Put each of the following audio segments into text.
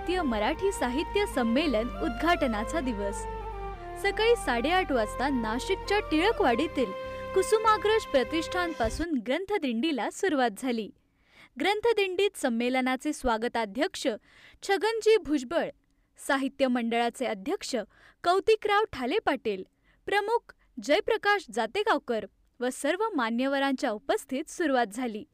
भारतीय मराठी साहित्य संमेलन उद्घाटनाचा दिवस. सकाळी साडेआठ वाजता नाशिकच्या टिळकवाडीतील कुसुमाग्रज प्रतिष्ठानपासून ग्रंथदिंडीला सुरुवात झाली. ग्रंथदिंडीत संमेलनाचे स्वागताध्यक्ष छगनजी भुजबळ साहित्य मंडळाचे अध्यक्ष कौतिकराव ठाले पाटील प्रमुख जयप्रकाश जातेगावकर व सर्व मान्यवरांच्या उपस्थित सुरुवात झाली.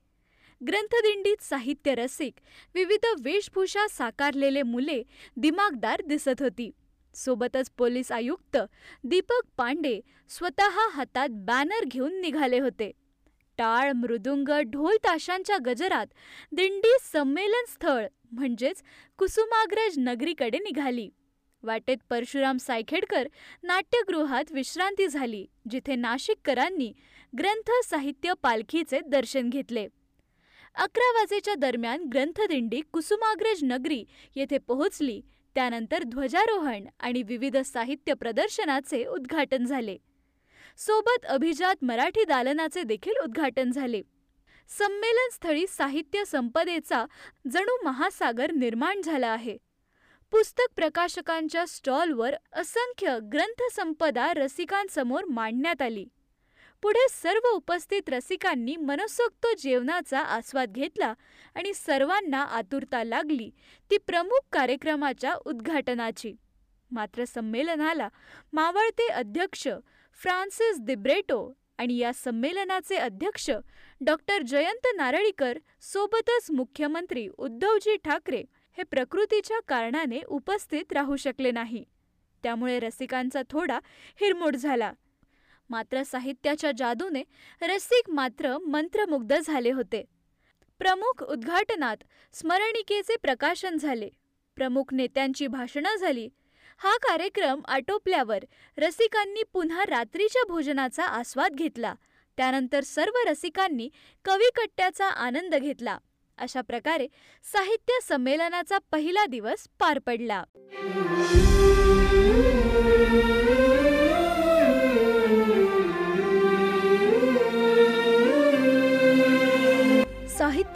ग्रंथदिंडीत साहित्य रसिक विविध वेशभूषा साकारलेले मुले दिमागदार दिसत होती. सोबतच पोलीस आयुक्त दीपक पांडे स्वतः हातात बॅनर घेऊन निघाले होते. टाळ मृदुंग ढोल ताशांच्या गजरात दिंडी संमेलन स्थळ म्हणजेच कुसुमाग्रज नगरीकडे निघाली. वाटेत परशुराम सायखेडकर नाट्यगृहात विश्रांती झाली जिथे नाशिककरांनी ग्रंथ साहित्य पालखीचे दर्शन घेतले. अकरा वाजेच्या दरम्यान ग्रंथदिंडी कुसुमाग्रज नगरी येथे पोहोचली. त्यानंतर ध्वजारोहण आणि विविध साहित्य प्रदर्शनाचे उद्घाटन झाले. सोबत अभिजात मराठी दालनाचे देखील उद्घाटन झाले. संमेलन स्थळी साहित्य संपदेचा जणू महासागर निर्माण झाला आहे. पुस्तक प्रकाशकांच्या स्टॉलवर असंख्य ग्रंथसंपदा रसिकांसमोर मांडण्यात आली. पुढे सर्व उपस्थित रसिकांनी मनसोक्त जेवणाचा आस्वाद घेतला आणि सर्वांना आतुरता लागली ती प्रमुख कार्यक्रमाच्या उद्घाटनाची. मात्र संमेलनाला मावळते अध्यक्ष फ्रान्सिस दिब्रेटो आणि या संमेलनाचे अध्यक्ष डॉक्टर जयंत नारळीकर सोबतच मुख्यमंत्री उद्धवजी ठाकरे हे प्रकृतीच्या कारणाने उपस्थित राहू शकले नाही. त्यामुळे रसिकांचा थोडा हिरमोड झाला. मात्र साहित्याच्या जादूने रसिक मात्र मंत्रमुग्ध झाले होते. प्रमुख उद्घाटनात स्मरणिकेचे प्रकाशन झाले. प्रमुख नेत्यांची भाषणं झाली. हा कार्यक्रम आटोपल्यावर रसिकांनी पुन्हा रात्रीच्या भोजनाचा आस्वाद घेतला. त्यानंतर सर्व रसिकांनी कविकट्ट्याचा आनंद घेतला. अशा प्रकारे साहित्य संमेलनाचा पहिला दिवस पार पडला.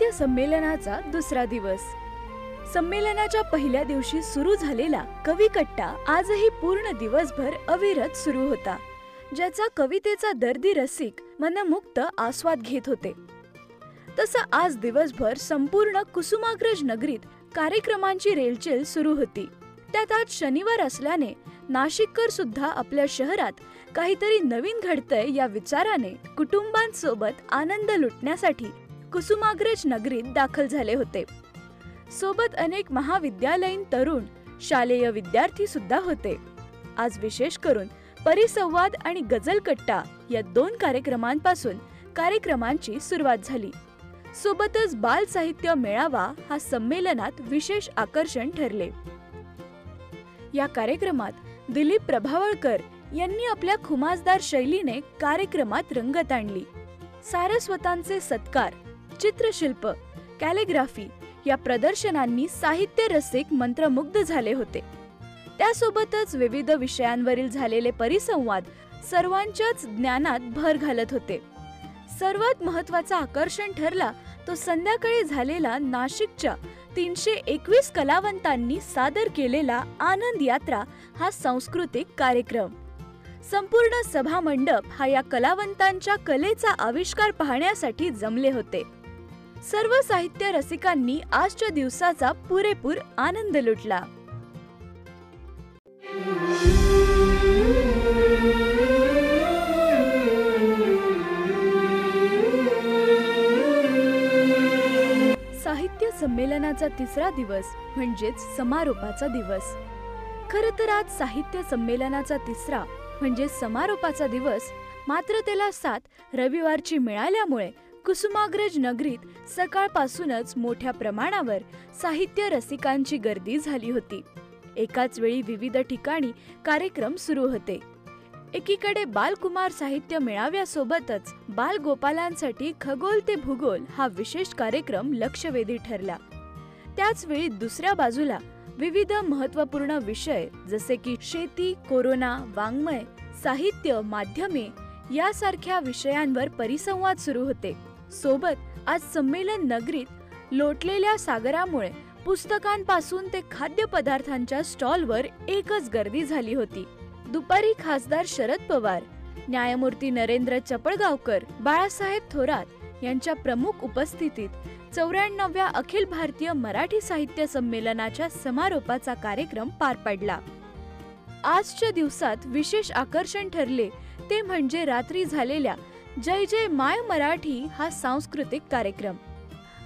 साहित्य संमेलनाचा दुसरा दिवस. संमेलनाच्या पहिल्या दिवशी सुरू झालेला कविकट्टा आजही पूर्ण दिवसभर अविरत सुरू होता ज्याचा कवितेचा दर्दी रसिक मनमुक्त आस्वाद घेत होते. तसं आज दिवसभर संपूर्ण कुसुमाग्रज नगरीत कार्यक्रमांची रेलचेल सुरू होती. त्यात आज शनिवार असल्याने नाशिककर सुद्धा आपल्या शहरात काहीतरी नवीन घडतंय या विचाराने कुटुंबांसोबत आनंद लुटण्यासाठी कुसुमाग्रज नगरीत दाखल झाले होते. सोबत अनेक महाविद्यालयीन तरुण शालेय विद्यार्थी सुद्धा होते. आज विशेष करून परिसंवाद आणि गझलकट्टा या दोन कार्यक्रमांपासून कार्यक्रमांची सुरुवात झाली. सोबतच बाल साहित्य मेळावा हा संमेलनात विशेष आकर्षण ठरले. या कार्यक्रमात दिलीप प्रभावळकर यांनी आपल्या खुमासदार शैलीने कार्यक्रमात रंगत आणली. सारस्वतांचे सत्कार चित्रशिल्प कॅलिग्राफी या प्रदर्शनांनी साहित्य रसिक मंत्रमुग्ध झाले होते. त्यासोबतच विविध विषयांवरील झालेले परिसंवाद सर्वांच्याच ज्ञानात भर घालत होते. सर्वात महत्त्वाचा आकर्षण ठरला तो संध्याकाळी झालेला नाशिकच्या तीनशे एकवीस कलावंतांनी सादर केलेला आनंद यात्रा हा सांस्कृतिक कार्यक्रम. संपूर्ण सभा मंडप हा या कलावंतांच्या कलेचा आविष्कार पाहण्यासाठी जमले होते. सर्व साहित्य रसिकांनी आजच्या दिवसाचा पुरेपूर आनंद लुटला. साहित्य संमेलनाचा तिसरा दिवस म्हणजेच समारोपाचा दिवस. खर तर आज साहित्य संमेलनाचा तिसरा म्हणजे समारोपाचा दिवस मात्र त्याला साथ रविवारची मिळाल्यामुळे कुसुमाग्रज नगरीत सकाळपासूनच मोठ्या प्रमाणावर साहित्य रसिकांची गर्दी झाली होती. एकाच वेळी विविध ठिकाणी कार्यक्रम सुरू होते. एकीकडे बालकुमार साहित्य मेळाव्यासोबतच बालगोपालांसाठी खगोल ते भूगोल हा विशेष कार्यक्रम लक्षवेधी ठरला. त्याचवेळी दुसऱ्या बाजूला विविध महत्त्वपूर्ण विषय जसे की शेती कोरोना वाङ्मय साहित्य माध्यमे यासारख्या विषयांवर परिसंवाद सुरू होते. सोबत आज संमेलन नगरीत लोटलेल्या सागरामुळे पुस्तकांपासून ते खाद्यपदार्थांच्या स्टॉलवर एकच गर्दी झाली होती. दुपारी खासदार शरद पवार न्यायमूर्ती नरेंद्र चपळगावकर बाळासाहेब थोरात यांच्या प्रमुख उपस्थितीत चौऱ्याण्णव्या अखिल भारतीय मराठी साहित्य संमेलनाच्या समारोपाचा कार्यक्रम पार पडला. आजच्या दिवसात विशेष आकर्षण ठरले ते म्हणजे रात्री झालेल्या जय जय माय मराठी हा सांस्कृतिक कार्यक्रम.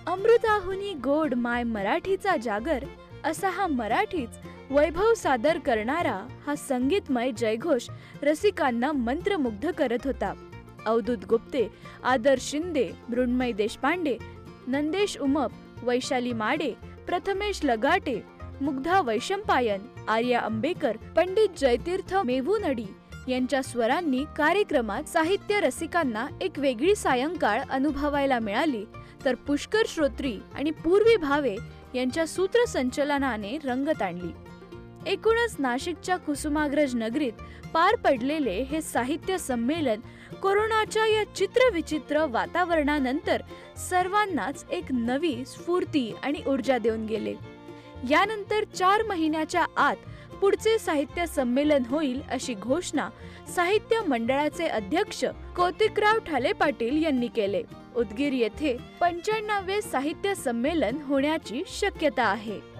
अमृताहुनी गोड माय मराठीचा जागर असा हा मराठीच वैभव सादर करणारा हा संगीतमय जयघोष रसिकांना मंत्रमुग्ध करत होता. अवधूत गुप्ते आदर्श शिंदे मृण्मय देशपांडे नंदेश उमप वैशाली माडे प्रथमेश लगाटे मुग्धा वैशंपायन आर्या आंबेकर पंडित जयतीर्थ मेवुनडी यांच्या स्वरांनी कार्यक्रमात साहित्य रसिकांना एक वेगळी सायंकाळ अनुभवायला मिळाली. तर पुष्कर श्रोत्री आणि पूर्वी भावे यांच्या सूत्रसंचलनाने रंगत आणली. एकूणच नाशिकच्या कुसुमाग्रज नगरीत पार पडलेले हे साहित्य संमेलन कोरोनाच्या या चित्रविचित्र वातावरणानंतर सर्वांनाच एक नवी स्फूर्ती आणि ऊर्जा देऊन गेले. यानंतर चार महिन्याच्या आत पुढचे साहित्य संमेलन होईल अशी घोषणा साहित्य मंडळाचे अध्यक्ष कौतिकराव ठाले पाटील यांनी केले. उदगीर येथे पंच्याण्णवे साहित्य संमेलन होण्याची शक्यता आहे.